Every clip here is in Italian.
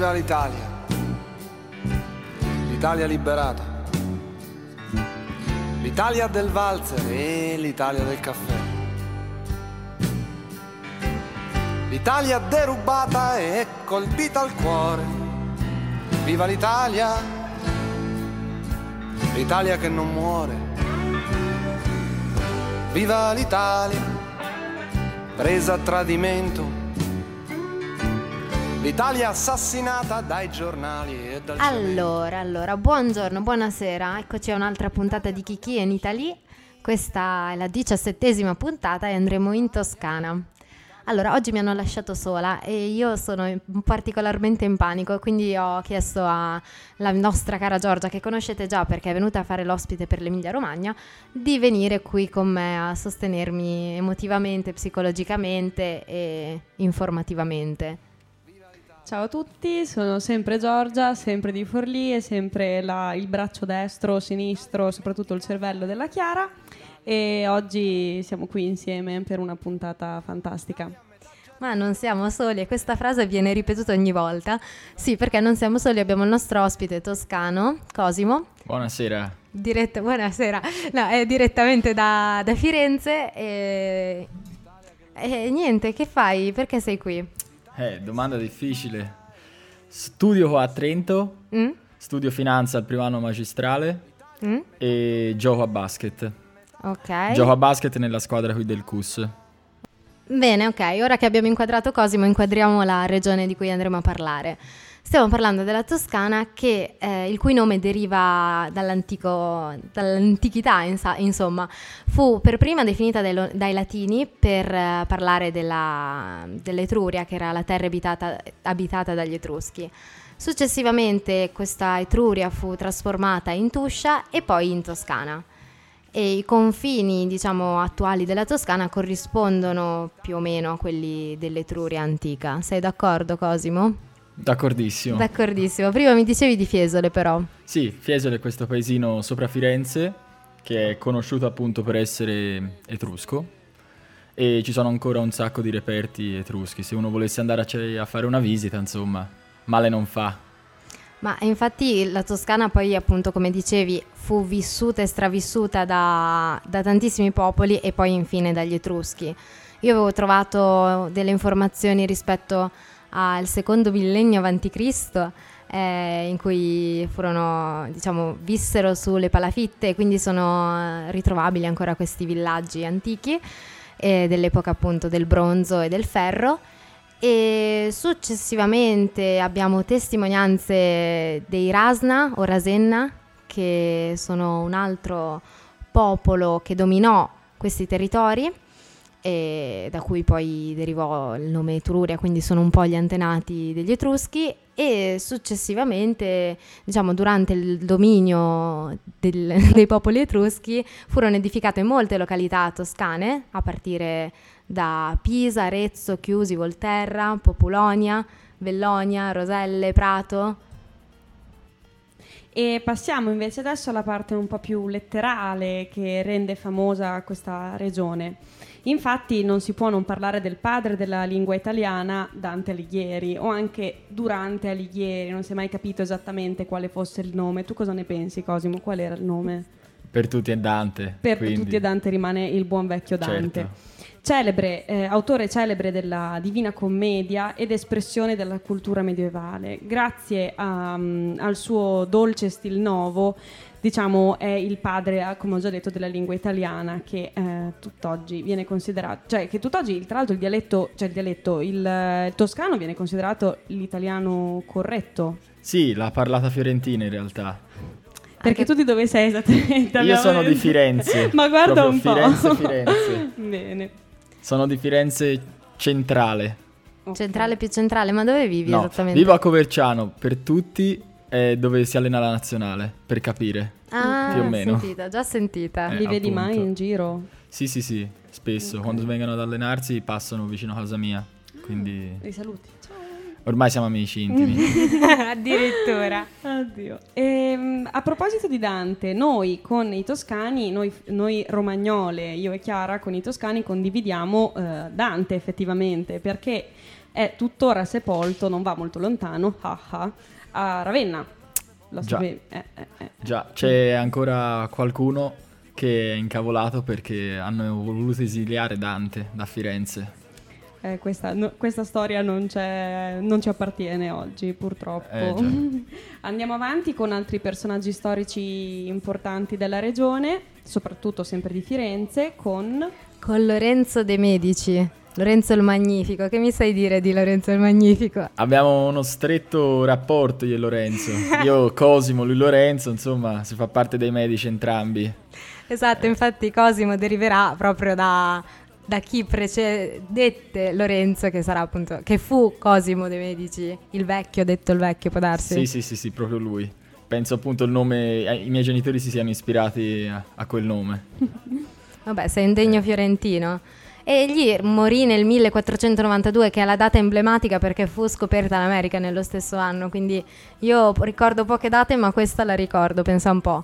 Viva l'Italia! L'Italia liberata. L'Italia del valzer e l'Italia del caffè. L'Italia derubata e colpita al cuore. Viva l'Italia! L'Italia che non muore. Viva l'Italia! Presa a tradimento L'Italia assassinata dai giornali e dal Allora, allora, buongiorno, buonasera. Eccoci a un'altra puntata di Kiki in Italy. Questa è la diciassettesima puntata e andremo in Toscana. Allora, oggi mi hanno lasciato sola e io sono particolarmente in panico, quindi ho chiesto alla nostra cara Giorgia, che conoscete già perché è venuta a fare l'ospite per l'Emilia Romagna, di venire qui con me a sostenermi emotivamente, psicologicamente e informativamente. Ciao a tutti, sono sempre Giorgia, sempre di Forlì e sempre la, il braccio destro, sinistro, soprattutto il cervello della Chiara e oggi siamo qui insieme per una puntata fantastica. Ma non siamo soli e questa frase viene ripetuta ogni volta. Sì, perché non siamo soli, abbiamo il nostro ospite toscano, Cosimo. Buonasera. Diretta, buonasera. No, è direttamente da, da Firenze e, e niente, che fai? Perché sei qui? Eh, domanda difficile. Studio qua a Trento, mm? studio finanza al primo anno magistrale mm? e gioco a basket. Ok. Gioco a basket nella squadra qui del CUS. Bene, ok, ora che abbiamo inquadrato Cosimo, inquadriamo la regione di cui andremo a parlare. Stiamo parlando della Toscana, che, eh, il cui nome deriva dall'antichità, insomma. Fu per prima definita dai, dai latini per eh, parlare della, dell'Etruria, che era la terra abitata, abitata dagli Etruschi. Successivamente questa Etruria fu trasformata in Tuscia e poi in Toscana. E i confini, diciamo, attuali della Toscana corrispondono più o meno a quelli dell'Etruria antica. Sei d'accordo, Cosimo? D'accordissimo. D'accordissimo. Prima mi dicevi di Fiesole, però. Sì, Fiesole è questo paesino sopra Firenze che è conosciuto appunto per essere etrusco e ci sono ancora un sacco di reperti etruschi. Se uno volesse andare a, a fare una visita, insomma, male non fa. Ma infatti la Toscana poi appunto come dicevi fu vissuta e stravissuta da, da tantissimi popoli e poi infine dagli Etruschi. Io avevo trovato delle informazioni rispetto al secondo millennio a.C., eh, in cui furono, diciamo, vissero sulle palafitte, quindi sono ritrovabili ancora questi villaggi antichi eh, dell'epoca appunto del bronzo e del ferro. E successivamente abbiamo testimonianze dei Rasna o Rasenna, che sono un altro popolo che dominò questi territori da cui poi derivò il nome Etruria, quindi sono un po' gli antenati degli Etruschi e successivamente, diciamo, durante il dominio del, dei popoli etruschi furono edificate molte località toscane, a partire da Pisa, Arezzo, Chiusi, Volterra, Populonia, Vellonia, Roselle, Prato. E passiamo invece adesso alla parte un po' più letterale che rende famosa questa regione. Infatti non si può non parlare del padre della lingua italiana, Dante Alighieri, o anche Durante Alighieri, non si è mai capito esattamente quale fosse il nome. Tu cosa ne pensi, Cosimo? Qual era il nome? Per tutti è Dante. Per quindi... tutti è Dante rimane il buon vecchio Dante. Certo. Celebre, eh, autore celebre della Divina Commedia ed espressione della cultura medievale. Grazie a, um, al suo dolce stil novo diciamo, è il padre, come ho già detto, della lingua italiana che eh, tutt'oggi viene considerato, cioè che tutt'oggi, tra l'altro, il dialetto, cioè il dialetto, il, il toscano viene considerato l'italiano corretto. Sì, la parlata fiorentina in realtà. Perché tu di dove sei esattamente? Io sono di Firenze. Ma guarda un po'. Firenze, Firenze. Bene. Sono di Firenze centrale. Centrale più centrale, ma dove vivi no, esattamente? Vivo a Coverciano, per tutti è dove si allena la nazionale, per capire. Ah, più o meno. sentita, già sentita. Eh, Li vedi mai in giro? Sì, sì, sì, spesso. Okay. Quando vengono ad allenarsi passano vicino a casa mia. Quindi... Li saluti. Ciao. Ormai siamo amici intimi. Addirittura. Oddio. E, ehm, a proposito di Dante, noi con i toscani, noi, noi, romagnole, io e Chiara con i toscani condividiamo uh, Dante effettivamente, perché è tuttora sepolto, non va molto lontano, haha, a Ravenna. Lo Già. sapevi? Eh, eh, eh. Già, c'è ancora qualcuno che è incavolato perché hanno voluto esiliare Dante da Firenze. Eh, questa, no- questa storia non, c'è- non ci appartiene oggi, purtroppo. Eh. Andiamo avanti con altri personaggi storici importanti della regione, soprattutto sempre di Firenze, con Con Lorenzo De Medici, Lorenzo il Magnifico. Che mi sai dire di Lorenzo il Magnifico? Abbiamo uno stretto rapporto io e Lorenzo. Io Cosimo, lui Lorenzo, insomma, si fa parte dei medici entrambi. Esatto, infatti Cosimo deriverà proprio da, da chi precedette Lorenzo, che sarà appunto, che fu Cosimo De Medici, il vecchio, detto il vecchio, può darsi? Sì, sì, sì, sì, proprio lui. Penso appunto il nome, eh, i miei genitori si siano ispirati a, a quel nome. Vabbè, sei un degno fiorentino. Egli morì nel 1492, che è la data emblematica perché fu scoperta l'America nello stesso anno. Quindi io ricordo poche date, ma questa la ricordo, pensa un po'.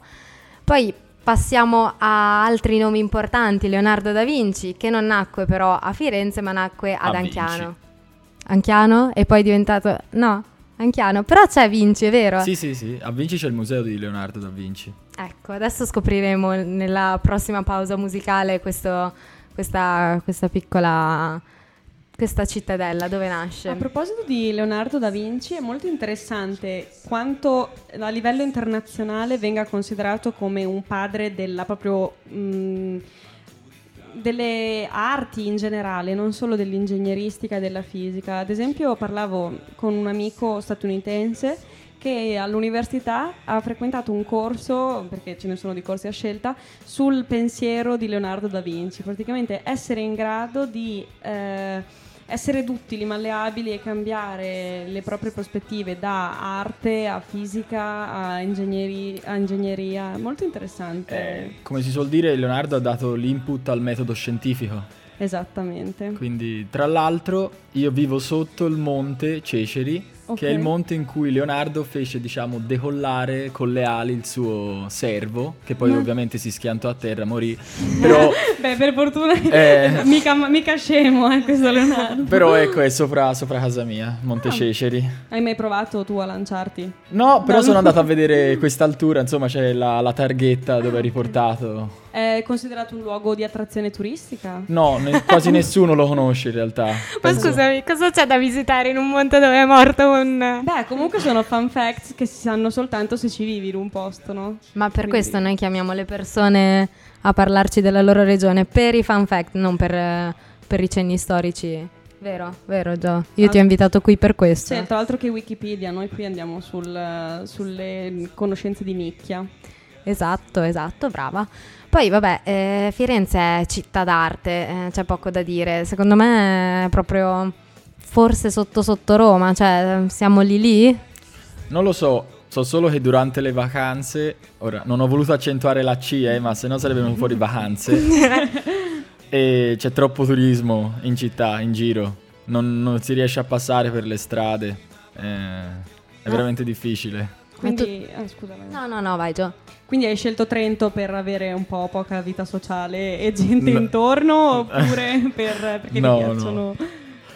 Poi passiamo a altri nomi importanti. Leonardo da Vinci, che non nacque però a Firenze, ma nacque ad A Anchiano. Vinci. Anchiano? E poi è diventato... No, Anchiano. Però c'è Vinci, è vero? Sì, sì, sì, a Vinci c'è il museo di Leonardo da Vinci. Ecco, adesso scopriremo nella prossima pausa musicale questo- questa, questa piccola questa cittadella dove nasce. A proposito di Leonardo da Vinci, è molto interessante quanto a livello internazionale venga considerato come un padre della proprio mh, delle arti in generale, non solo dell'ingegneristica e della fisica. Ad esempio, parlavo con un amico statunitense che all'università ha frequentato un corso, perché ce ne sono di corsi a scelta, sul pensiero di Leonardo da Vinci. Praticamente essere in grado di eh, essere duttili, malleabili e cambiare le proprie prospettive da arte a fisica a, ingegneri- a ingegneria. Molto interessante. Eh, come si suol dire, Leonardo ha dato l'input al metodo scientifico. Esattamente. Quindi, tra l'altro, io vivo sotto il monte Ceceri, Ok. che è il monte in cui Leonardo fece, diciamo, decollare con le ali il suo servo, che poi Ma- ovviamente si schiantò a terra, morì. Però, Beh, per fortuna Eh. mica, mica scemo eh, questo Leonardo. però ecco, è sopra, sopra casa mia, Monte Ah. Ceceri. Hai mai provato tu a lanciarti? No, però No, sono no. andato a vedere quest'altura, insomma c'è la, la targhetta dove è riportato. È considerato un luogo di attrazione turistica? No, ne- quasi nessuno lo conosce in realtà. Ma Penso- scusami, cosa c'è da visitare in un monte dove è morto un... Beh, comunque sono fun facts che si sanno soltanto se ci vivi in un posto, no? Ma per Quindi- questo noi chiamiamo le persone a parlarci della loro regione per i fun fact, non per, eh, per i cenni storici. Vero, vero Gio. Io ti ho Ah. invitato qui per questo. Sì, tra l'altro che Wikipedia, noi qui andiamo sul- sulle conoscenze di nicchia. Esatto, esatto, brava. Poi vabbè, eh, Firenze è città d'arte, eh, c'è poco da dire. Secondo me è proprio forse sotto sotto Roma, cioè siamo lì lì. Non lo so, so solo che durante le vacanze, ora non ho voluto accentuare la C, eh, ma se no sarebbe fuori vacanze. e c'è troppo turismo in città, in giro. Non, non si riesce a passare per le strade. eh, è No. veramente difficile. Quindi, ah, scusa, vai. No, no, no, vai Gio. Quindi hai scelto Trento per avere un po' poca vita sociale e gente No. intorno oppure per, perché No, ti piacciono?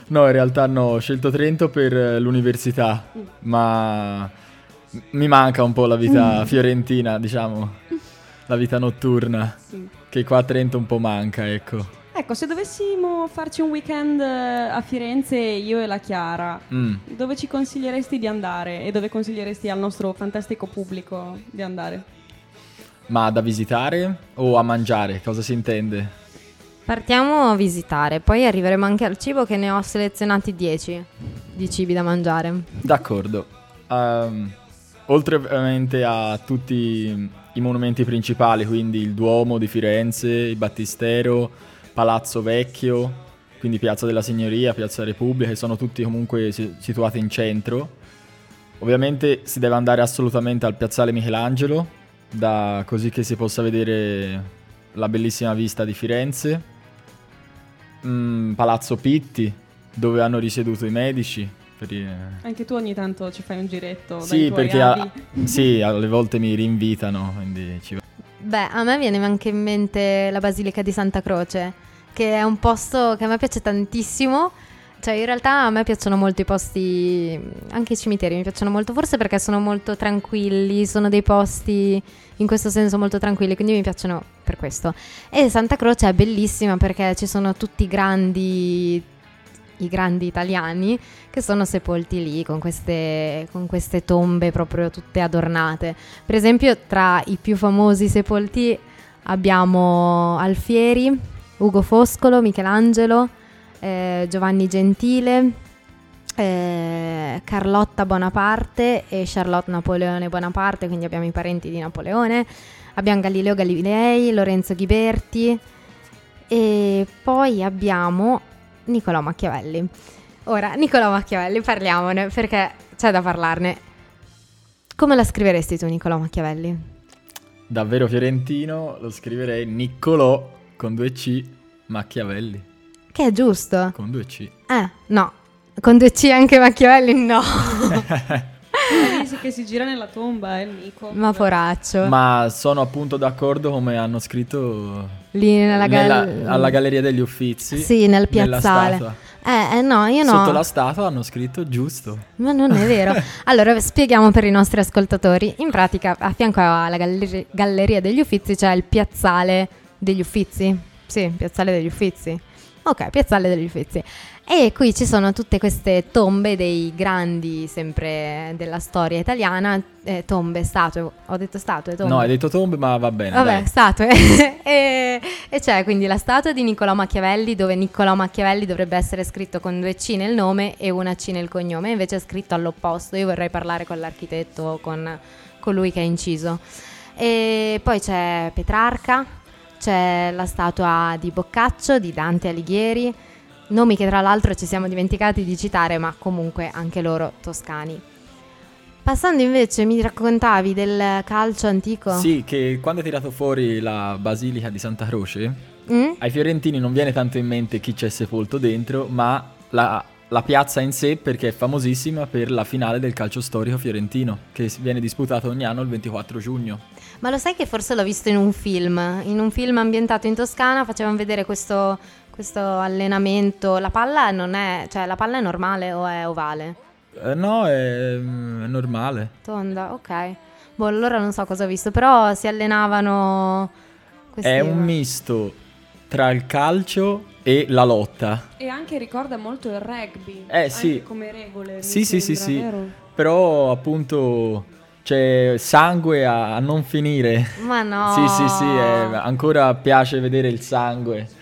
No, in realtà no, ho scelto Trento per eh, l'università, ma m- mi manca un po' la vita fiorentina, diciamo, la vita notturna, Sì. che qua a Trento un po' manca, ecco. Ecco, se dovessimo farci un weekend eh, a Firenze io e la Chiara, Mm. dove ci consiglieresti di andare e dove consiglieresti al nostro fantastico pubblico di andare? Ma da visitare o a mangiare? Cosa si intende? Partiamo a visitare, poi arriveremo anche al cibo che ne ho selezionati 10 di cibi da mangiare. D'accordo. Ehm, oltre ovviamente a tutti i monumenti principali, quindi il Duomo di Firenze, il Battistero, Palazzo Vecchio, quindi Piazza della Signoria, Piazza Repubblica, che sono tutti comunque si- situati in centro. Ovviamente si deve andare assolutamente al Piazzale Michelangelo, da- così che si possa vedere la bellissima vista di Firenze. Mm, Palazzo Pitti, dove hanno risieduto i medici. per i- Anche tu ogni tanto ci fai un giretto dai Sì, tuoi perché a- sì, alle volte mi rinvitano, quindi ci va. Beh, a me viene anche in mente la Basilica di Santa Croce, che è un posto che a me piace tantissimo cioè in realtà a me piacciono molto i posti, anche i cimiteri mi piacciono molto, forse perché sono molto tranquilli, sono dei posti in questo senso molto tranquilli, quindi mi piacciono per questo. E Santa Croce è bellissima perché ci sono tutti i grandi i grandi italiani che sono sepolti lì con queste, con queste tombe proprio tutte adornate. Per esempio, tra i più famosi sepolti abbiamo Alfieri, Ugo Foscolo, Michelangelo, eh, Giovanni Gentile, eh, Carlotta Bonaparte e Charlotte Napoleone Bonaparte, quindi abbiamo i parenti di Napoleone, abbiamo Galileo Galilei, Lorenzo Ghiberti e poi abbiamo Niccolò Machiavelli. Ora, Niccolò Machiavelli, parliamone perché c'è da parlarne. Come la scriveresti tu, Niccolò Machiavelli? Davvero fiorentino, lo scriverei Niccolò con due C Machiavelli. Che è giusto. Con due C. Eh, no. Con due C anche Machiavelli, no. che si gira nella tomba, è il Nico. Ma poraccio. Ma sono appunto d'accordo come hanno scritto lì nella gal- nella, alla Galleria degli Uffizi. Sì, nel piazzale. Eh, eh, no, io no. Sotto la statua hanno scritto giusto. Ma non è vero. allora, spieghiamo per i nostri ascoltatori. In pratica, a fianco alla galleri- Galleria degli Uffizi c'è il piazzale degli Uffizi. Sì, piazzale degli Uffizi. Ok, piazzale degli Uffizi. E qui ci sono tutte queste tombe dei grandi, sempre della storia italiana, eh, tombe, statue, ho detto statue, tombe. No, hai detto tombe, ma va bene. Vabbè, dai. statue. e, e, c'è quindi la statua di Niccolò Machiavelli, dove Niccolò Machiavelli dovrebbe essere scritto con due C nel nome e una C nel cognome, invece è scritto all'opposto. Io vorrei parlare con l'architetto, con colui che ha inciso. E poi c'è Petrarca, c'è la statua di Boccaccio, di Dante Alighieri, nomi che tra l'altro ci siamo dimenticati di citare, ma comunque anche loro toscani. Passando invece, mi raccontavi del calcio antico? Sì, che quando hai tirato fuori la basilica di Santa Croce, mm? ai fiorentini non viene tanto in mente chi c'è sepolto dentro, ma la, la, piazza in sé perché è famosissima per la finale del calcio storico fiorentino, che viene disputata ogni anno il 24 giugno. Ma lo sai che forse l'ho visto in un film, in un film ambientato in Toscana, facevano vedere questo questo allenamento. La palla non è, cioè la palla è normale o è ovale? Eh, no, è, mm, è, normale. Tonda, ok. Boh, allora non so cosa ho visto, però si allenavano... Questi... È un misto tra il calcio e la lotta. E anche ricorda molto il rugby. Eh sì. Come regole. Sì, sì, sì, sì. Però appunto c'è sangue a, a, non finire. Ma no. sì, sì, sì, è, ancora piace vedere il sangue.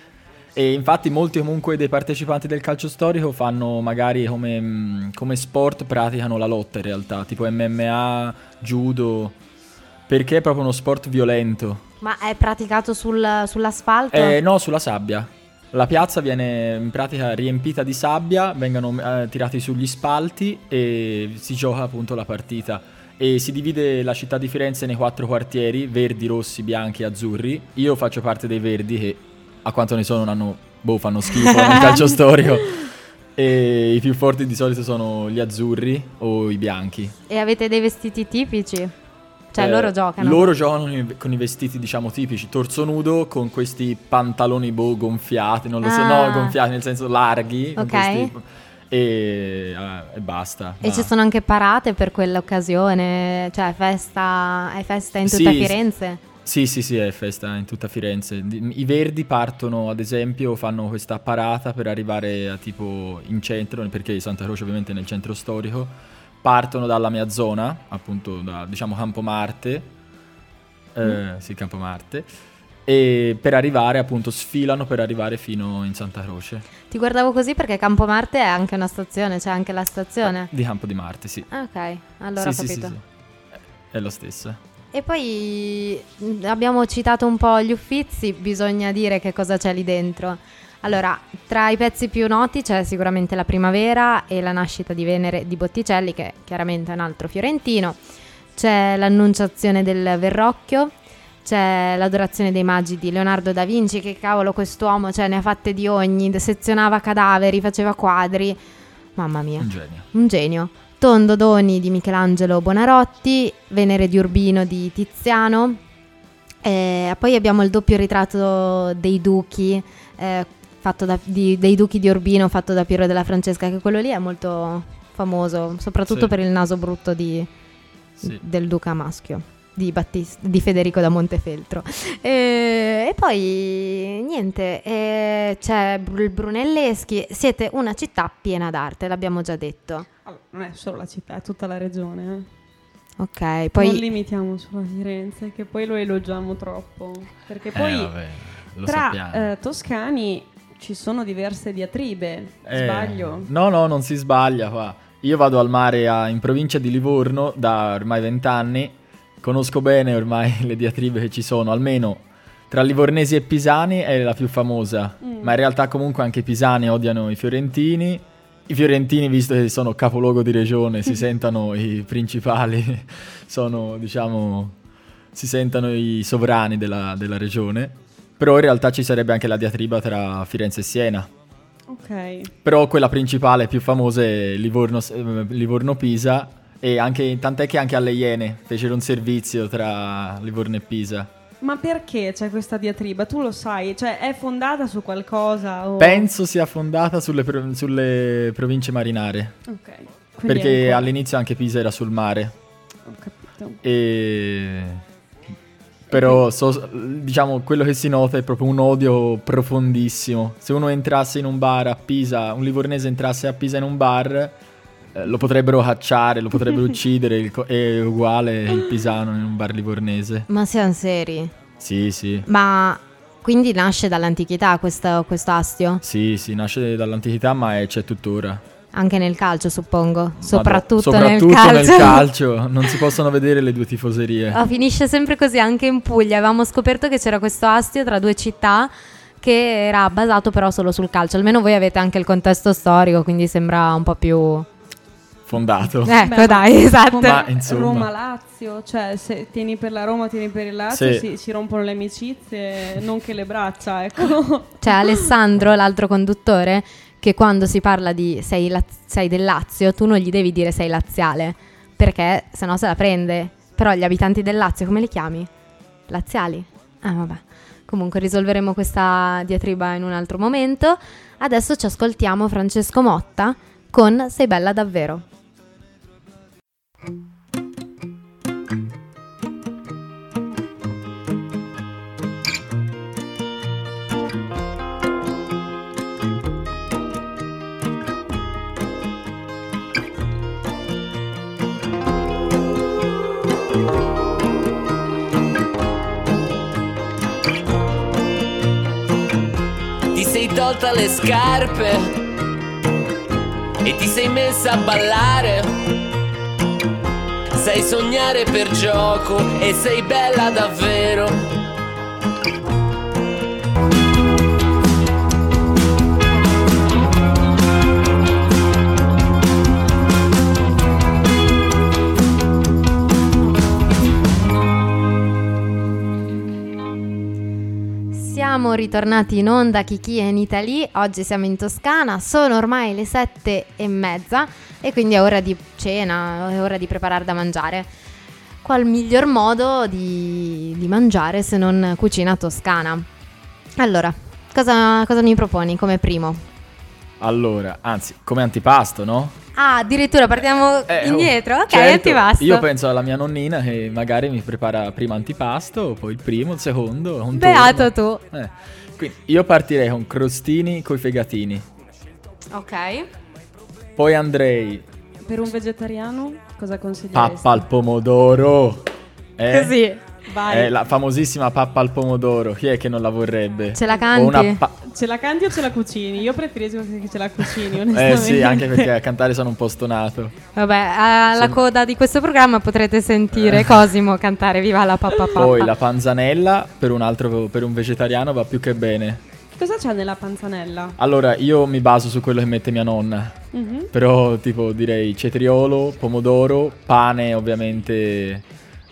E infatti molti comunque dei partecipanti del calcio storico fanno magari come, mm, come sport, praticano la lotta in realtà, tipo MMA, judo, perché è proprio uno sport violento. Ma è praticato sul, sull'asfalto? Eh, no, sulla sabbia. La piazza viene in pratica riempita di sabbia, vengono eh, tirati sugli spalti e si gioca appunto la partita. E si divide la città di Firenze nei quattro quartieri, verdi, rossi, bianchi e azzurri. Io faccio parte dei verdi che a quanto ne so non hanno, boh, fanno schifo nel calcio storico. E i più forti di solito sono gli azzurri o i bianchi. E avete dei vestiti tipici? Cioè eh, loro giocano? Loro giocano con i vestiti diciamo tipici, torso nudo con questi pantaloni boh gonfiati, non lo ah. so, no gonfiati nel senso larghi. Ok. Questi, e, uh, e, basta. E ma... ci sono anche parate per quell'occasione? Cioè festa, è festa in tutta sì, Firenze? Sì, sì, sì, è festa in tutta Firenze. I Verdi partono, ad esempio, fanno questa parata per arrivare a tipo in centro, perché Santa Croce ovviamente è nel centro storico. Partono dalla mia zona, appunto da, diciamo, Campo Marte. Eh, mm. Sì, Campo Marte. E per arrivare, appunto, sfilano per arrivare fino in Santa Croce. Ti guardavo così perché Campo Marte è anche una stazione, c'è cioè anche la stazione. Di Campo di Marte, sì. Ah, ok, allora sì, ho capito. Sì, sì, sì. È lo stesso. E poi mm, abbiamo citato un po' gli uffizi, bisogna dire che cosa c'è lì dentro. Allora, tra i pezzi più noti c'è sicuramente la primavera e la nascita di Venere di Botticelli, che chiaramente è un altro fiorentino. C'è l'annunciazione del Verrocchio, c'è l'adorazione dei magi di Leonardo da Vinci, che cavolo quest'uomo, cioè ne ha fatte di ogni, sezionava cadaveri, faceva quadri. Mamma mia. Un genio. Un genio. Tondo Doni di Michelangelo Bonarotti, Venere di Urbino di Tiziano. Eh, poi abbiamo il doppio ritratto dei duchi, eh, fatto da, di, dei duchi di Urbino fatto da Piero della Francesca, che quello lì è molto famoso, soprattutto Sì. per il naso brutto di- Sì. del duca maschio. Di, Battista, di Federico da Montefeltro e, e poi niente eh, c'è Br- il Brunelleschi siete una città piena d'arte l'abbiamo già detto Allora, non è solo la città, è tutta la regione. eh. ok non poi limitiamo sulla Firenze, che poi lo elogiamo troppo. Perché Eh, poi vabbè, lo tra sappiamo. eh, toscani ci sono diverse diatribe. Eh, Sbaglio? No, no, non si sbaglia qua. Io vado al mare a- in provincia di Livorno da ormai vent'anni. Conosco bene ormai le diatribe che ci sono, almeno tra livornesi e pisani è la più famosa. Mm. Ma in realtà comunque anche i pisani odiano i fiorentini. I fiorentini, visto che sono capoluogo di regione, si sentano i principali, sono diciamo, si sentono i sovrani della, della regione. Però in realtà ci sarebbe anche la diatriba tra Firenze e Siena. Ok. Però quella principale, più famosa, è Livorno, eh, Livorno-Pisa. E anche, tant'è che anche alle Iene fecero un servizio tra Livorno e Pisa. Ma perché c'è questa diatriba? Tu lo sai? Cioè, è fondata su qualcosa? O... Penso sia fondata sulle, pro- sulle province marinare. Ok. Quindi perché ancora- all'inizio anche Pisa era sul mare. Ho capito. E... Però so- diciamo quello che si nota è proprio un odio profondissimo. Se uno entrasse in un bar a Pisa, un livornese entrasse a Pisa in un bar, eh, lo potrebbero cacciare, lo potrebbero uccidere. co- è uguale il pisano in un bar livornese. ma siamo seri Sì, sì. ma quindi nasce dall'antichità questo, questo astio Sì, sì, nasce dall'antichità, ma è- c'è tuttora. Anche nel calcio suppongo soprattutto, soprattutto nel calcio, nel calcio. Non si possono vedere le due tifoserie. Ah, finisce sempre così anche in Puglia. Avevamo scoperto che c'era questo astio tra due città che era basato però solo sul calcio. Almeno voi avete anche il contesto storico, quindi sembra un po' più... Fondato. Ecco, Beh, dai, esatto. Ma, insomma. Roma-Lazio, cioè se tieni per la Roma, tieni per il Lazio, Sì. si, si rompono le amicizie, non che le braccia, ecco. C'è Alessandro, l'altro conduttore, che quando si parla di sei, la- sei del Lazio, tu non gli devi dire sei laziale, perché sennò se la prende. Però gli abitanti del Lazio, come li chiami? Laziali? Ah, vabbè. Comunque risolveremo questa diatriba in un altro momento. Adesso ci ascoltiamo Francesco Motta con Sei bella davvero. Tolta le scarpe e ti sei messa a ballare. Sai sognare per gioco e sei bella davvero. Siamo ritornati in onda Kiki in Italy, oggi siamo in Toscana, sono ormai le sette e mezza e quindi è ora di cena, è ora di preparare da mangiare. Qual miglior modo di, di mangiare se non cucina toscana? Allora, cosa, cosa mi proponi come primo? Allora, anzi, come antipasto, no? Ah, addirittura partiamo Eh, oh, indietro? Ok, certo. antipasto. Io penso alla mia nonnina che magari mi prepara prima antipasto, poi il primo, il secondo, un Beato turno. tu. Eh, Quindi io partirei con crostini coi fegatini. Ok. Poi andrei Per un vegetariano cosa consiglieresti? pappa al pomodoro. Eh? Così. Vai. Eh, la famosissima pappa al pomodoro. Chi è che non la vorrebbe? Ce la canti? una pa- Ce la canti o ce la cucini? Io preferisco che ce la cucini, onestamente. eh sì, anche perché a cantare sono un po' stonato. Vabbè, alla Se- coda di questo programma potrete sentire Cosimo cantare Viva la pappa pappa. Poi la panzanella per un altro per un vegetariano va più che bene. Cosa c'è nella panzanella? Allora, io mi baso su quello che mette mia nonna. Mhm. Però tipo direi cetriolo, pomodoro, pane ovviamente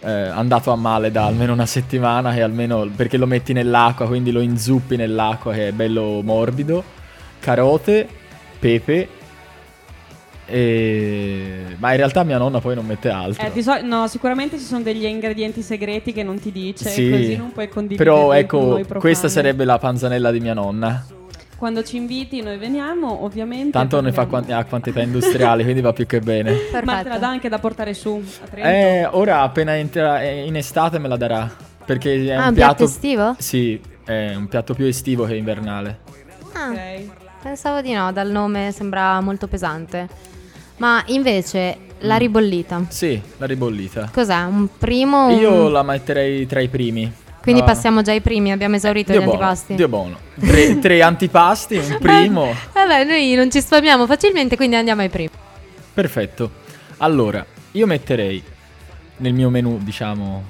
eh, andato a male da almeno una settimana che almeno perché lo metti nell'acqua, quindi lo inzuppi nell'acqua che è bello morbido, carote, pepe e... ma in realtà mia nonna poi non mette altro. Eh, so- no, sicuramente ci sono degli ingredienti segreti che non ti dice, Sì, così non puoi condividere Però ecco, questa sarebbe la panzanella di mia nonna. Quando ci inviti noi veniamo, ovviamente. Tanto ne fa parliamo. quan- ha quantità industriali, quindi va più che bene. Ma te la Perfetto. dà anche da portare su a Trento? Eh, ora appena entra eh, in estate me la darà. Perché è Ah, un un piatto... piatto estivo? Sì, è un piatto più estivo che invernale. Ah, Ok. pensavo di no, dal nome sembra molto pesante. Ma invece Mm. la ribollita, Sì, la ribollita. cos'è? Un primo? un- Io la metterei tra i primi. Quindi Ah. passiamo già ai primi, abbiamo esaurito Dio gli buono, antipasti. Dio buono. Tre, tre antipasti, un primo. Vabbè, noi non ci spamiamo facilmente, quindi andiamo ai primi. Perfetto. Allora, io metterei nel mio menù, diciamo...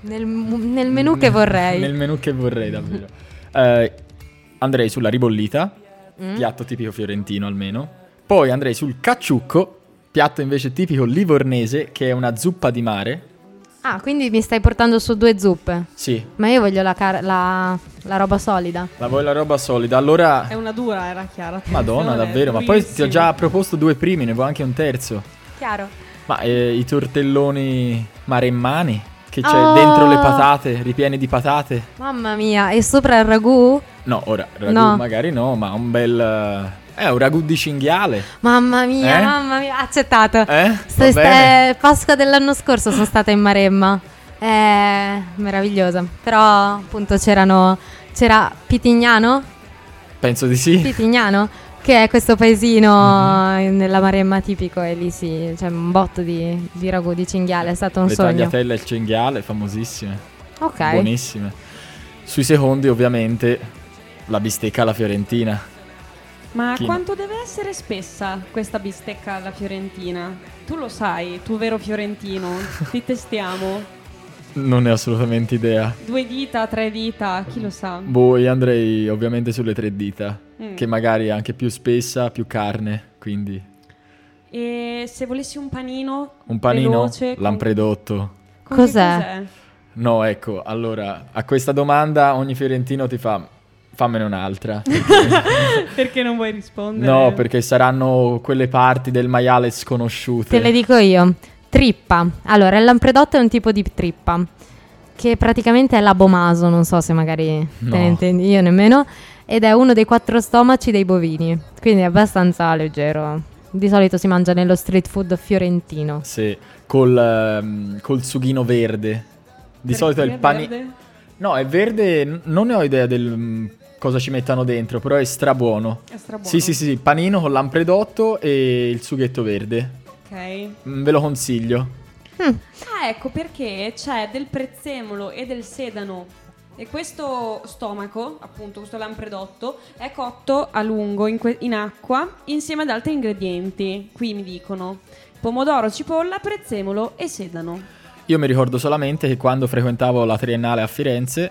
Nel, nel menù che vorrei. Nel menù che vorrei, davvero. Eh, andrei sulla ribollita, Mm. piatto tipico fiorentino almeno. Poi andrei sul cacciucco, piatto invece tipico livornese, che è una zuppa di mare. Ah, quindi mi stai portando su due zuppe. Sì, Ma io voglio la, car- la- la roba solida. la vuoi la roba solida. Allora... È una dura, era chiara. Madonna, davvero. Ma poi ti ho già proposto due primi, ne vuoi anche un terzo. Chiaro. Ma eh, i tortelloni maremmani, che c'è Oh. dentro le patate, ripieni di patate. Mamma mia, e sopra il ragù? No, ora, ragù No. magari no, ma un bel... eh, Eh, un ragù di cinghiale. Mamma mia, Eh? mamma mia, accettato. Eh? Sto- eh, Pasqua dell'anno scorso sono stata in Maremma. È meravigliosa. Però appunto c'erano c'era Pitignano, Penso di sì. Pitignano, che è questo paesino Mhm. nella Maremma tipico e lì sì, c'è un botto di, di ragù di cinghiale, è stato un Le sogno. tagliatelle al cinghiale, famosissime. Ok. Buonissime. Sui secondi, ovviamente, la bistecca alla fiorentina. Ma Chi- quanto deve essere spessa questa bistecca alla fiorentina? Tu lo sai, tu vero fiorentino. Ti testiamo. Non ne ho assolutamente idea. Due dita, tre dita, chi lo sa? Boh, io andrei ovviamente sulle tre dita. Mm. Che magari è anche più spessa, più carne. Quindi E se volessi un panino un panino, veloce, lampredotto. con che Cos'è? No, ecco, allora, a questa domanda ogni fiorentino ti fa... Fammene un'altra. Perché non vuoi rispondere? no, perché saranno quelle parti del maiale sconosciute. Te le dico io. Trippa. Allora, il lampredotto è un tipo di trippa che praticamente è l'abomaso, non so se magari No. te ne intendi, io nemmeno, ed è uno dei quattro stomaci dei bovini, quindi è abbastanza leggero. Di solito si mangia nello street food fiorentino. Sì, col, ehm, col sughino verde. Di solito è il panino. No, è verde, non ne ho idea del mm, cosa ci mettano dentro, però è strabuono. È strabuono. Sì, sì, sì, sì, panino con lampredotto e il sughetto verde. Ok. Mm, Ve lo consiglio. Ah, ecco perché c'è del prezzemolo e del sedano. E questo stomaco, appunto, questo lampredotto, è cotto a lungo in, que- in acqua insieme ad altri ingredienti. Qui mi dicono pomodoro, cipolla, prezzemolo e sedano. Io mi ricordo solamente che quando frequentavo la triennale a Firenze,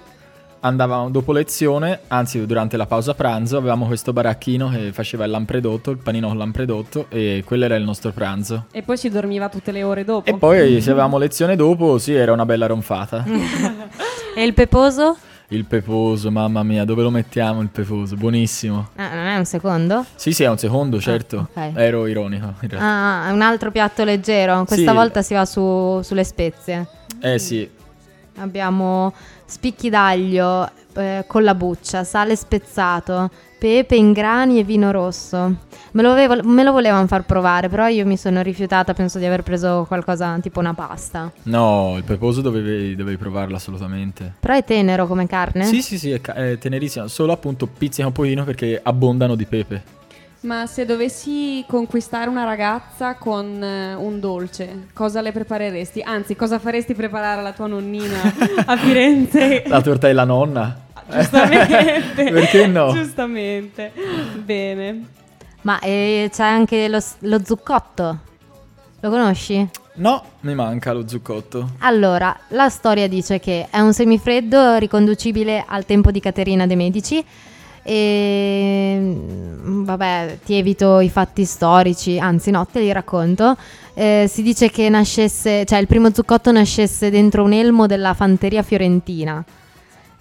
andavamo dopo lezione, anzi durante la pausa pranzo, avevamo questo baracchino che faceva il lampredotto, il panino con lampredotto e quello era il nostro pranzo. E poi si dormiva tutte le ore dopo. E poi se avevamo lezione dopo, sì, era una bella ronfata. E il peposo? Il peposo, mamma mia, dove lo mettiamo il peposo? Buonissimo. Ah, non è un secondo? Sì, sì, è un secondo, certo. ok. Ero ironico, in realtà. Ah, è un altro piatto leggero. Questa Sì. volta si va su- sulle spezie. Eh sì, Abbiamo spicchi d'aglio eh, con la buccia, sale spezzato, pepe in grani e vino rosso. Me lo, avevo- me lo volevano far provare, però io mi sono rifiutata, penso di aver preso qualcosa tipo una pasta. no, il peposo dovevi, dovevi provarlo assolutamente. Però è tenero come carne? Sì, sì, sì, è, ca- è tenerissimo, solo appunto pizzica un pochino perché abbondano di pepe. Ma se dovessi conquistare una ragazza con eh, un dolce, cosa le prepareresti? Anzi, cosa faresti preparare alla tua nonnina a Firenze? La torta della nonna. Giustamente. Perché no? Giustamente. Bene. Ma eh, c'è anche lo, lo zuccotto. Lo conosci? No, mi manca lo zuccotto. Allora, la storia dice che è un semifreddo riconducibile al tempo di Caterina de' Medici e mm, vabbè, ti evito i fatti storici, anzi no, te li racconto. Eh, si dice che nascesse, cioè il primo zuccotto nascesse dentro un elmo della fanteria fiorentina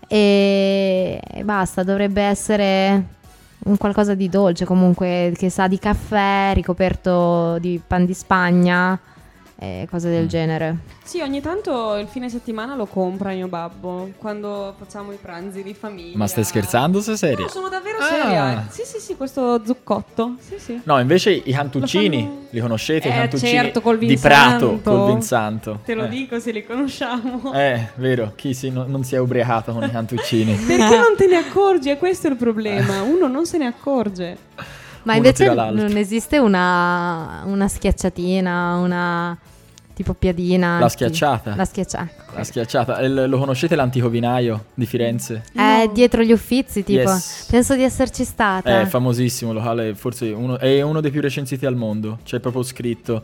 e, e basta, dovrebbe essere un qualcosa di dolce comunque che sa di caffè ricoperto di pan di Spagna e cose del Mm. genere. Sì, ogni tanto il fine settimana lo compra mio babbo quando facciamo i pranzi di famiglia. Ma stai scherzando sei seria? No, sono davvero Ah. seria. Sì, sì, sì, questo zuccotto. Sì, sì. No, invece i cantuccini, fanno- li conoscete? I Eh, cantuccini certo, col di Vinsanto. Prato, col Vinsanto. Te lo Eh. dico se li conosciamo. Eh, vero, chi si- no- non si è ubriacato con i cantuccini? Perché non te ne accorgi? E questo è il problema. Uno non se ne accorge. Ma invece non esiste una, una schiacciatina, una tipo piadina. La chi- schiacciata. La schiacciata. La schiacciata. Eh, lo conoscete l'antico vinaio di Firenze? È dietro gli uffizi, tipo. Yes. Penso di esserci stata. È famosissimo locale, forse uno, è uno dei più recensiti al mondo, c'è proprio scritto.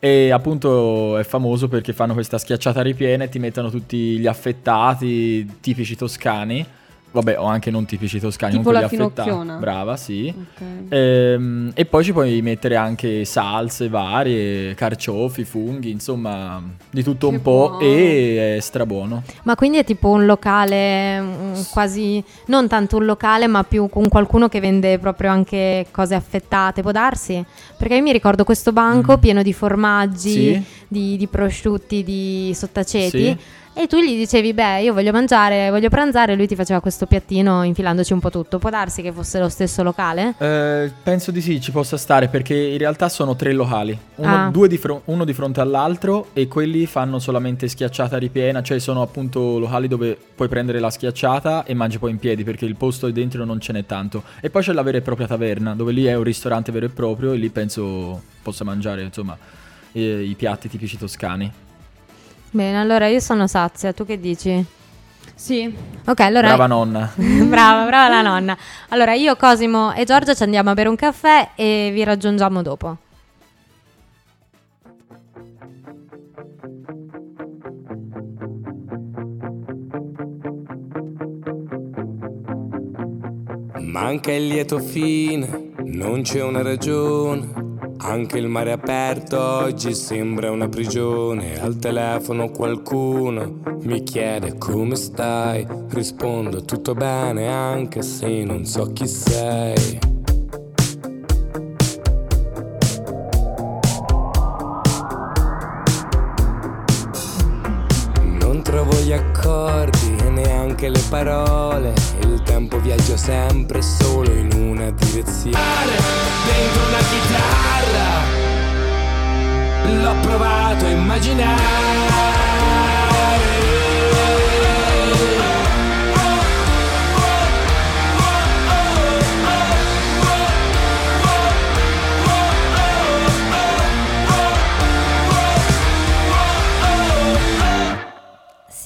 E appunto è famoso perché fanno questa schiacciata ripiena e ti mettono tutti gli affettati tipici toscani. Vabbè, o anche non tipici toscani, Tipo comunque la gli affettati. finocchiona. Brava, sì. Ok. Ehm, e poi ci puoi mettere anche salse varie, carciofi, funghi, insomma, di tutto Che un po' buono. e è strabuono. Ma quindi è tipo un locale mm, quasi. Non tanto un locale, ma più con qualcuno che vende proprio anche cose affettate. Può darsi? Perché io mi ricordo questo banco pieno di formaggi, Sì. di, di prosciutti, di sottaceti. Sì. E tu gli dicevi, beh, io voglio mangiare, voglio pranzare, e lui ti faceva questo piattino infilandoci un po' tutto. Può darsi che fosse lo stesso locale? Eh, penso di sì, ci possa stare perché in realtà sono tre locali, uno, Ah. due di fro- uno di fronte all'altro e quelli fanno solamente schiacciata ripiena, cioè sono appunto locali dove puoi prendere la schiacciata e mangi poi in piedi perché il posto dentro non ce n'è tanto. E poi c'è la vera e propria taverna dove lì è un ristorante vero e proprio e lì penso possa mangiare insomma eh, i piatti tipici toscani. Bene, allora io sono sazia, tu che dici? Sì. Ok, allora. Brava nonna. brava, brava la nonna. Allora io, Cosimo e Giorgia ci andiamo a bere un caffè e vi raggiungiamo dopo. Manca il lieto fine, non c'è una ragione. Anche il mare aperto oggi sembra una prigione. Al telefono qualcuno mi chiede come stai. Rispondo tutto bene anche se non so chi sei. Non trovo gli accordi e neanche le parole. Il tempo viaggia sempre solo in direzione. Dentro una chitarra l'ho provato a immaginare.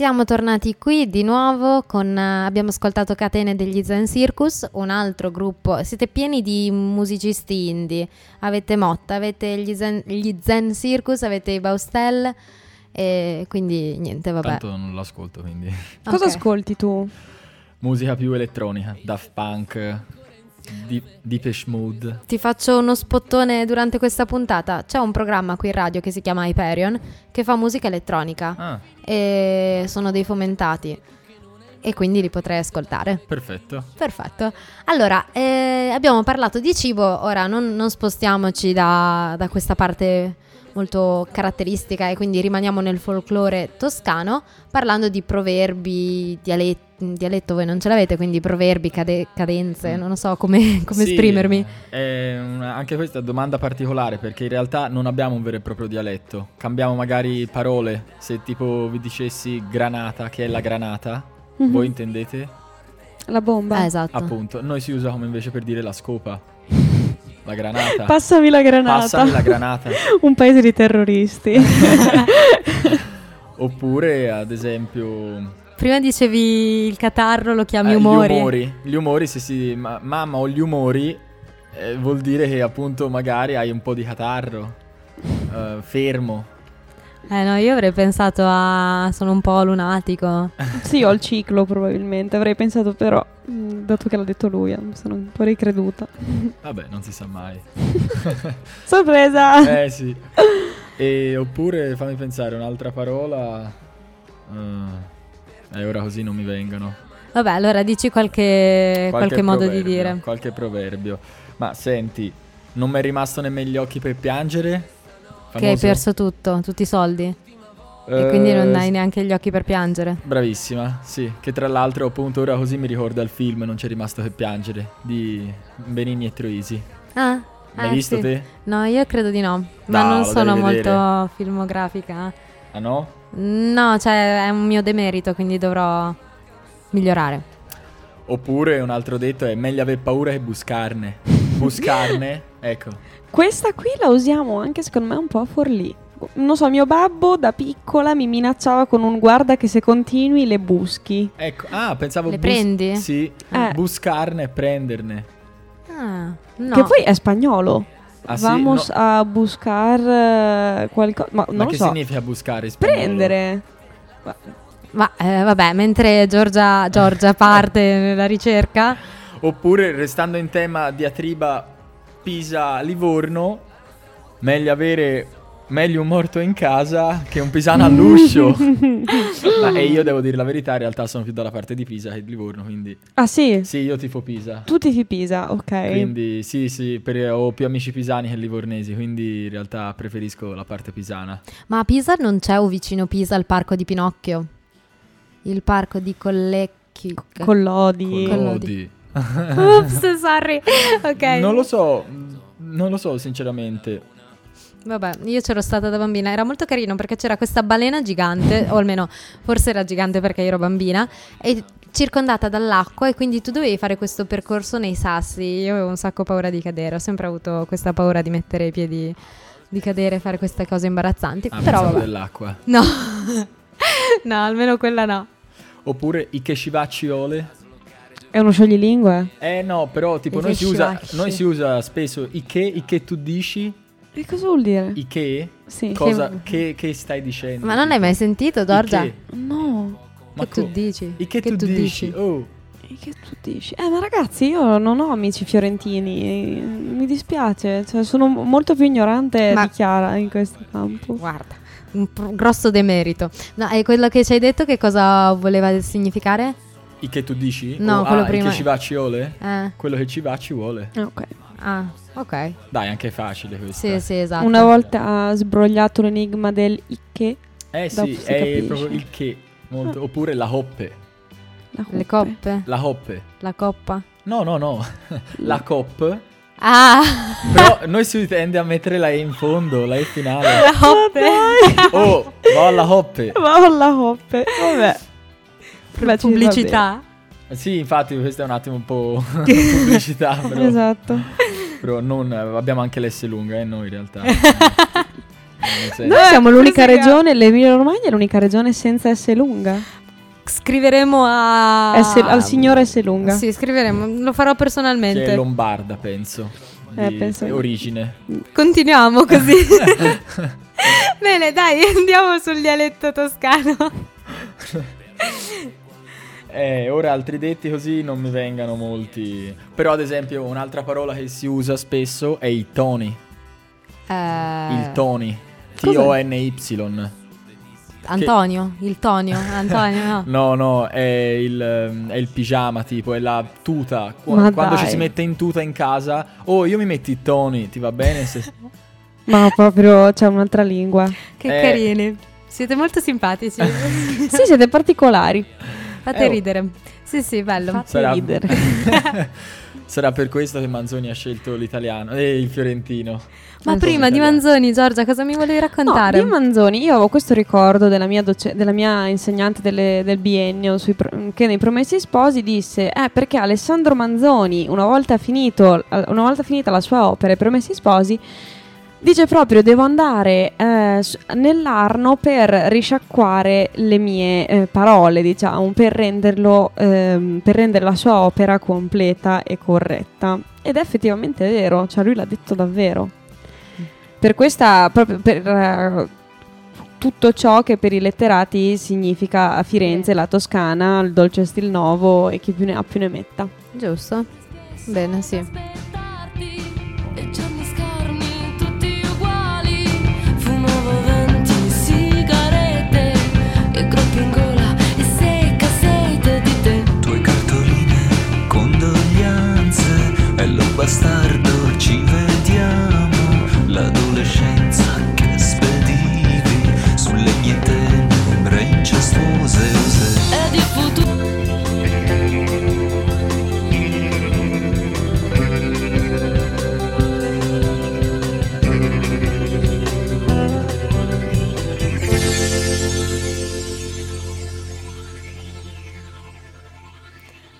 Siamo tornati qui di nuovo con eh, abbiamo ascoltato Catene degli Zen Circus, un altro gruppo. Siete pieni di musicisti indie. Avete Motta, avete gli Zen, gli Zen Circus, avete i Baustel e quindi niente, vabbè. Tanto non l'ascolto quindi. Cosa Ok. ascolti tu? Musica più elettronica, Daft Punk, Deep, Deepish Mood. Ti faccio uno spottone durante questa puntata. C'è un programma qui in radio che si chiama Hyperion che fa musica elettronica Ah, e sono dei fomentati e quindi li potrei ascoltare. perfetto. Perfetto. Allora, eh, abbiamo parlato di cibo, ora non, non spostiamoci da, da questa parte molto caratteristica e quindi rimaniamo nel folklore toscano parlando di proverbi, dialetti, dialetto voi non ce l'avete, quindi proverbi, cade- cadenze, non lo so come, come Sì, esprimermi. È una- anche questa è una domanda particolare perché in realtà non abbiamo un vero e proprio dialetto. Cambiamo magari parole. Se tipo vi dicessi granata, che è la granata, voi intendete? La bomba. Eh, esatto. Appunto, noi si usa come invece per dire la scopa. La granata. Passami la granata. Passami la granata. Un paese di terroristi. Oppure, ad esempio, Prima dicevi il catarro lo chiami eh, umori. Gli umori. Gli umori, se si ma- mamma ho gli umori, eh, vuol dire che appunto magari hai un po' di catarro. eh, fermo. Eh no, io avrei pensato a sono un po' lunatico. sì, ho il ciclo probabilmente. Avrei pensato però, mh, dato che l'ha detto lui, eh, mi sono un po' ricreduta. Vabbè, non si sa mai. Sorpresa! eh sì. E oppure fammi pensare un'altra parola. Eh, eh, ora così non mi vengono. Vabbè, allora dici qualche, qualche modo di dire. Qualche proverbio. Ma senti, non mi è rimasto nemmeno gli occhi per piangere? Che hai perso tutto, tutti i soldi. E quindi non hai neanche gli occhi per piangere. Bravissima, sì. Che tra l'altro appunto ora così mi ricorda il film Non c'è rimasto che piangere di Benigni e Troisi. Ah, L'hai eh, visto sì. te? No, io credo di no. Ma No, non sono molto filmografica. Ah no? No, cioè è un mio demerito, quindi dovrò migliorare. Oppure un altro detto è meglio aver paura che buscarne. Buscarne, ecco. Questa qui la usiamo anche secondo me un po' a Forlì. Non so, mio babbo da piccola mi minacciava con un guarda che se continui le buschi. Ecco, ah, pensavo Le prendi? Sì, Eh. buscarne e prenderne. Ah, no. Che poi è spagnolo. Ah, sì? Vamos No. a buscar qualcosa. Ma non Ma che so. significa buscare? Prendere. Ma eh, vabbè, mentre Giorgia, Giorgia parte nella ricerca, Oppure, restando in tema diatriba Pisa-Livorno, meglio avere meglio un morto in casa che un pisano all'uscio. Ma, e io devo dire la verità, in realtà sono più dalla parte di Pisa che di Livorno, quindi Ah sì? sì, io tifo Pisa. Tu tifi Pisa, ok. Quindi sì, sì, per- ho più amici pisani che livornesi, quindi in realtà preferisco la parte pisana. ma a Pisa non c'è o vicino Pisa il parco di Pinocchio? Il parco di Collecchi. Collodi. Con- Lodi. Ups, sorry. Ok. Non lo so, non lo so sinceramente. Vabbè, io c'ero stata da bambina, era molto carino perché c'era questa balena gigante, o almeno forse era gigante perché io ero bambina, e circondata dall'acqua e quindi tu dovevi fare questo percorso nei sassi. Io avevo un sacco paura di cadere, ho sempre avuto questa paura di mettere i piedi, di cadere e fare queste cose imbarazzanti. Ah, Però vabbè. dell'acqua. No, no, almeno quella no. Oppure i cheshivacciole. È uno scioglilingue? Eh no, però tipo I noi si, usa, noi si usa spesso i che, i che tu dici, E cosa vuol dire? i che, Sì. cosa, che, che stai dicendo. Ma non hai mai sentito, Giorgia? I che, No. ma Che tu co- dici? I che, tu, dici? Oh, E Che tu dici? Eh, ma ragazzi, io non ho amici fiorentini. Mi dispiace. Cioè, sono molto più ignorante Ma- di Chiara in questo campo. Guarda, un grosso demerito. No, e quello che ci hai detto che cosa voleva significare? I che tu dici? No, Oh, quello ah, prima. I che ci va ci vuole? Eh, Quello che ci va ci vuole. Ah, ok. ah, ok. Dai, anche è facile questo. Sì, sì, esatto. Una volta ha sbrogliato l'enigma del Icche. Eh Dopo sì, si è capisce. proprio il che. molto- Oppure la hoppe. La Le coppe. La hoppe. La coppa? No, no, no. la cop. Ah, Però noi si tende a mettere la E in fondo, la E finale. la coppe. Oh, va alla hoppe. Ma con la coppe. Vabbè. Beh, Pubblicità? Sì, infatti questa è un attimo un po' pubblicità, però, Esatto. però non, abbiamo anche l'S lunga, eh, noi in realtà. Noi siamo l'unica regione, l'Emilia Romagna è l'unica regione senza S lunga. Scriveremo a... S- al signore S lunga. Sì, scriveremo. Lo farò che personalmente. è lombarda, penso. Eh, penso- origine. Continuiamo così. Bene, dai, andiamo sul dialetto toscano. Eh, ora altri detti così non mi vengano molti. Però, ad esempio, un'altra parola che si usa spesso è i toni. Eh, Il toni. Cos'è? T-O-N-Y. Antonio, il Tonio, Antonio, no. No, no, è il, è il pigiama, tipo, è la tuta. Qu- Ma Quando ci si mette in tuta in casa, oh, io mi metti i toni, ti va bene? Se- Ma proprio c'è un'altra lingua. Che Eh. carini. Siete molto simpatici. sì, siete particolari. Fate Eh, oh. ridere. Sì, sì, bello. Fate Sarà- ridere. Sarà per questo che Manzoni ha scelto l'italiano e il fiorentino. Ma Non prima di. Manzoni, Giorgia, cosa mi volevi No, raccontare? di Manzoni, io avevo questo ricordo della mia, doce- della mia insegnante delle- del biennio sui pro- che nei Promessi Sposi disse eh, perché Alessandro Manzoni, una volta, finito, eh, una volta finita la sua opera I Promessi Sposi, dice proprio devo andare eh, nell'Arno per risciacquare le mie eh, parole, diciamo, per, renderlo, ehm, per rendere la sua opera completa e corretta. Ed è effettivamente vero, cioè lui l'ha detto davvero. Per questa, proprio per eh, tutto ciò che per i letterati significa a Firenze, la Toscana, il dolce stil novo e chi più ne ha più ne metta. Giusto? Bene, sì. Bello bastardo,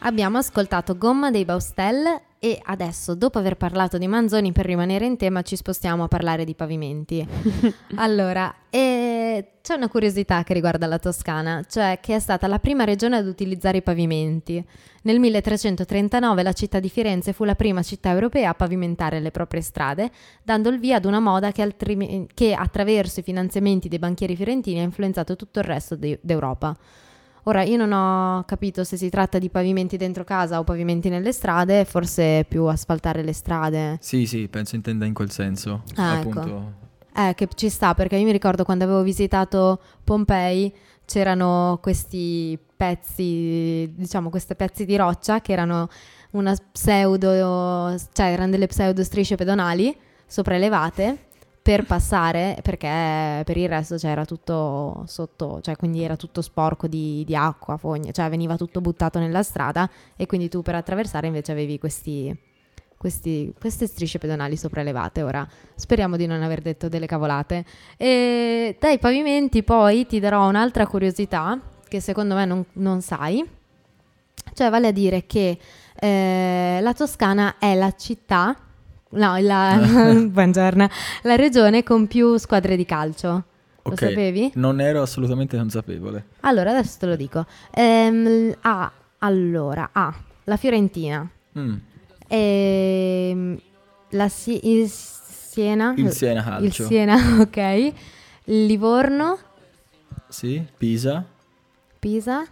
Abbiamo ascoltato Gomma dei Baustel e adesso, dopo aver parlato di Manzoni, per rimanere in tema, ci spostiamo a parlare di pavimenti. allora, eh, c'è una curiosità che riguarda la Toscana, cioè che è stata la prima regione ad utilizzare i pavimenti. Nel 1339 la città di Firenze fu la prima città europea a pavimentare le proprie strade, dando il via ad una moda che, altrime- che attraverso i finanziamenti dei banchieri fiorentini ha influenzato tutto il resto de- d'Europa. Ora, io non ho capito se si tratta di pavimenti dentro casa o pavimenti nelle strade, forse più asfaltare le strade. Sì, sì, penso intenda in quel senso. Ah, ecco. appunto. Eh, che ci sta, perché io mi ricordo quando avevo visitato Pompei c'erano questi pezzi, diciamo, questi pezzi di roccia che erano una pseudo, cioè erano delle pseudo strisce pedonali sopraelevate per passare, perché per il resto c'era tutto sotto, cioè quindi era tutto sporco di, di acqua, fogne, cioè veniva tutto buttato nella strada e quindi tu per attraversare invece avevi questi, questi- queste strisce pedonali sopraelevate. Ora speriamo di non aver detto delle cavolate. E dai pavimenti poi ti darò un'altra curiosità che secondo me non, non sai, cioè vale a dire che eh, la Toscana è la città, no, la, buongiorno, la regione con più squadre di calcio. Lo Ok, sapevi? Non ero assolutamente consapevole. Allora, adesso te lo dico. Ehm, ha, allora, ha la Fiorentina, Mm, ehm, la Si- il Siena, Il Siena Calcio. il Siena, ok, Livorno, Sì, Pisa. Pisa,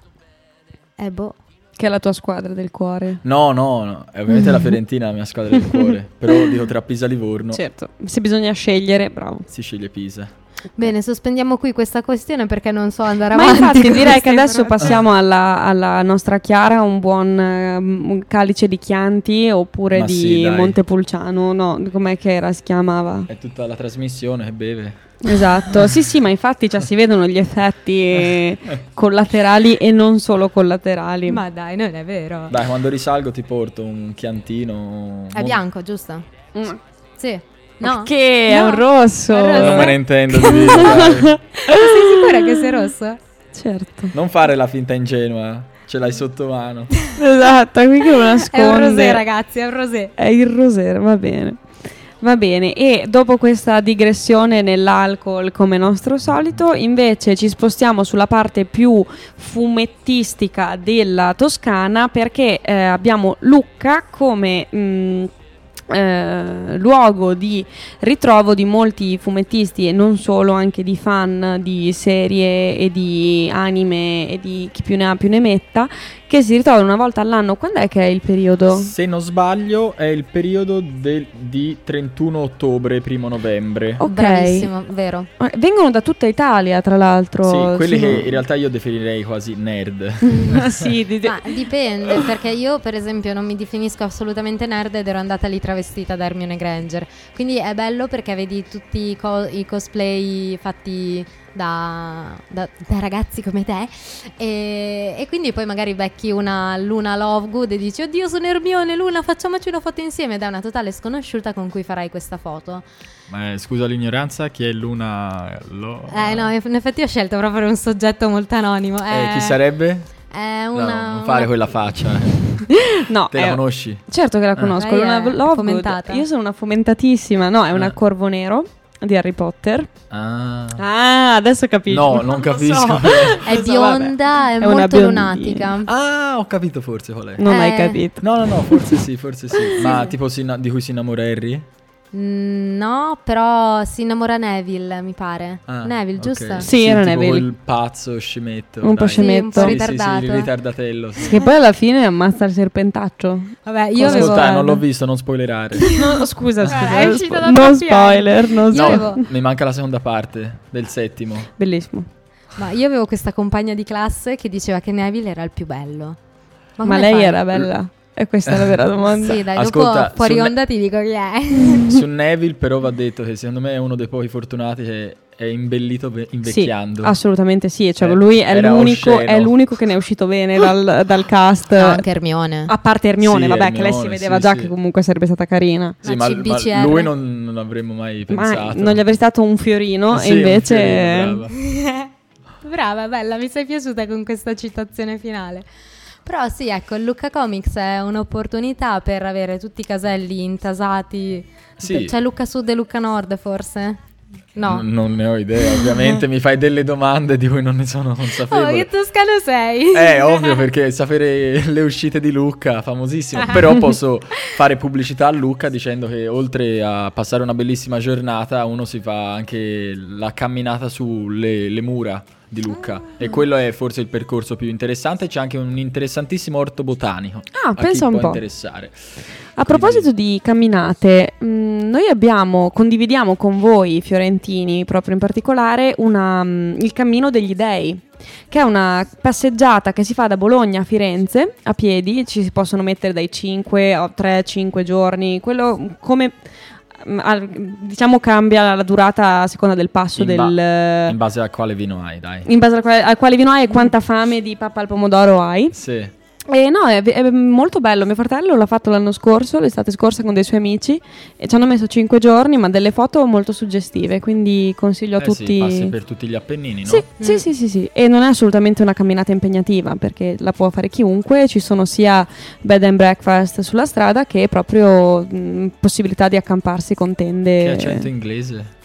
e boh. Che è la tua squadra del cuore. No, no, no, è ovviamente la Fiorentina la mia squadra del cuore. Però dico tra Pisa e Livorno Certo, se bisogna scegliere, bravo. si sceglie Pisa. Bene, sospendiamo qui questa questione perché non so andare Ma avanti. infatti con direi che adesso passiamo alla, alla nostra Chiara, un buon un calice di Chianti oppure Ma di sì. Montepulciano, no, com'è che era, si chiamava? È tutta la trasmissione che beve. Esatto, sì sì, ma infatti già si vedono gli effetti collaterali e non solo collaterali. Ma dai, non è vero. Dai, quando risalgo ti porto un chiantino. È bianco, giusto? Mm. Sì. No? Che è No. un rosso. È rosso. Non me ne intendo di dai. Sei sicura che sia rosso? Certo. Non fare la finta ingenua, ce l'hai sotto mano. Esatto, qui che lo nasconde. È un rosé, ragazzi, è un rosé. È il rosé, va bene. Va bene, e dopo questa digressione nell'alcol come nostro solito, invece ci spostiamo sulla parte più fumettistica della Toscana perché eh, abbiamo Lucca come mh, eh, luogo di ritrovo di molti fumettisti e non solo, anche di fan di serie e di anime e di chi più ne ha più ne metta, che si ritrovano una volta all'anno. Quando è che è il periodo? Se non sbaglio, è il periodo del- di 31 ottobre, primo novembre. Ok. Bravissimo, vero. Vengono da tutta Italia, tra l'altro. Sì, quelli Sono- che in realtà io definirei quasi nerd. Sì, di- di- Ma dipende, perché io per esempio non mi definisco assolutamente nerd ed ero andata lì travestita da Hermione Granger. Quindi è bello perché vedi tutti i, co- i cosplay fatti da, da- da ragazzi come te e, e quindi poi magari becchi una Luna Lovegood e dici oddio sono Hermione Luna facciamoci una foto insieme ed è una totale sconosciuta con cui farai questa foto. Ma eh, scusa l'ignoranza, chi è Luna? Lo... Eh no, in effetti ho scelto proprio un soggetto molto anonimo. Eh, È- chi sarebbe? È No, una... non fare una- quella faccia. eh. no, Te la è- conosci? certo che la conosco. Lei Luna Lovegood. fomentata? Io sono una fomentatissima. No, è una Eh. corvo nero di Harry Potter. Ah. Ah, adesso capisco. No, non lo capisco. so. È so, bionda, è, È molto biondina. lunatica. Ah, ho capito forse qual è. Non hai Eh. capito. No, no, no, forse sì, forse sì. Ma tipo si di cui si innamora Harry? Mm, no, però si innamora Neville, mi pare. Ah, Neville, ok. giusto? Sì, era tipo Neville. quel pazzo scemetto. Un po' dai. scemetto. Sì, un po' Sì, sì, sì, ritardato. il ritardatello. sì. Che poi alla fine ammazza il serpentaccio. Vabbè, io Cosa avevo... Ascolta, non l'ho visto, non spoilerare. No, scusa, scusa. è uscito da non spoiler, non spoiler. avevo- Mi manca la seconda parte del settimo. Bellissimo. Ma io avevo questa compagna di classe che diceva che Neville era il più bello. Ma, come lei fai? era bella. E questa è la vera domanda. Sì, dai, Ascolta, dopo fuori onda ti dico chi è. Su Neville però va detto che secondo me è uno dei pochi fortunati che è imbellito ve- invecchiando. Sì, assolutamente sì. Cioè, Eh, lui è l'unico, è l'unico che ne è uscito bene dal, dal cast. No, anche Hermione. A parte Ermione, Sì, vabbè, che lei si Hermione, vedeva sì, già sì. che comunque sarebbe stata carina. Sì, Ma ma, ma lui non, non avremmo mai Ma pensato. non gli avrei dato un fiorino Sì, e un invece... fiorino, brava. Brava, bella, mi sei piaciuta con questa citazione finale. Però sì, ecco, il Lucca Comics è un'opportunità per avere tutti i caselli intasati. Sì. C'è Lucca Sud e Lucca Nord forse? No. N- non ne ho idea, ovviamente mi fai delle domande di cui non ne sono Oh, consapevole. che toscano sei! Eh, ovvio, perché sapere le uscite di Lucca, famosissimo. Però posso fare pubblicità a Lucca dicendo che oltre a passare una bellissima giornata, uno si fa anche la camminata sulle le mura di Lucca. E quello è forse il percorso più interessante. C'è anche un interessantissimo orto botanico. Ah, pensa un può po'. interessare. A proposito di camminate, mh, noi abbiamo, condividiamo con voi fiorentini, proprio in particolare, una, mh, il Cammino degli Dei, che è una passeggiata che si fa da Bologna a Firenze a piedi, ci si possono mettere dai 5 a 3-5 giorni, quello come... al- diciamo cambia la durata a seconda del passo In, ba- del... in base a quale vino hai, dai. in base al quale, al quale vino hai e quanta fame di pappa al pomodoro hai. Sì. E no, è, è molto bello. Mio fratello l'ha fatto l'anno scorso, l'estate scorsa con dei suoi amici e ci hanno messo 5 giorni, ma delle foto molto suggestive, quindi consiglio a Eh sì, tutti. passi per tutti gli Appennini, no? Sì, sì, sì, sì, sì. E non è assolutamente una camminata impegnativa perché la può fare chiunque. Ci sono sia bed and breakfast sulla strada che proprio mh, possibilità di accamparsi con tende. Che accento inglese.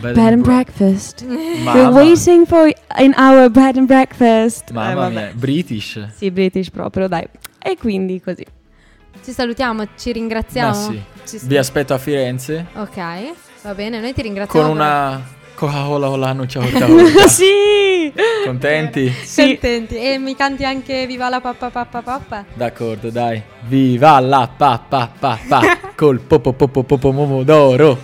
Bed Bed and breakfast. We're waiting for in our bed and breakfast. Eh, mamma vabbè. mia, British. Sì, British proprio, dai. E quindi così. Ci salutiamo, ci ringraziamo. Ma sì. Ci- Vi aspetto a Firenze Ok, va bene, noi ti ringraziamo. con una Coca-Cola con la noce orta sì! Contenti? Sì. Contenti. E mi canti anche Viva la pappa pappa pappa? D'accordo, dai. Viva la pa pa pa pa col popo popo popo pomodoro.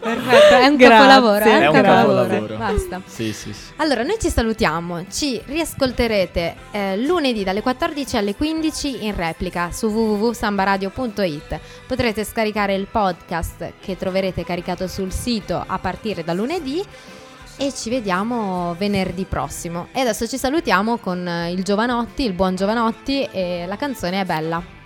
Perfetto, è un Grazie. capolavoro. È È un capolavoro. capolavoro. Basta. Sì, sì, sì. Allora, noi ci salutiamo, ci riascolterete eh, lunedì dalle 14 alle 15 in replica su www.sambaradio.it. Potrete scaricare il podcast che troverete caricato sul sito a partire da lunedì e ci vediamo venerdì prossimo. E adesso ci salutiamo con il Giovanotti, il buon Giovanotti e la canzone è bella.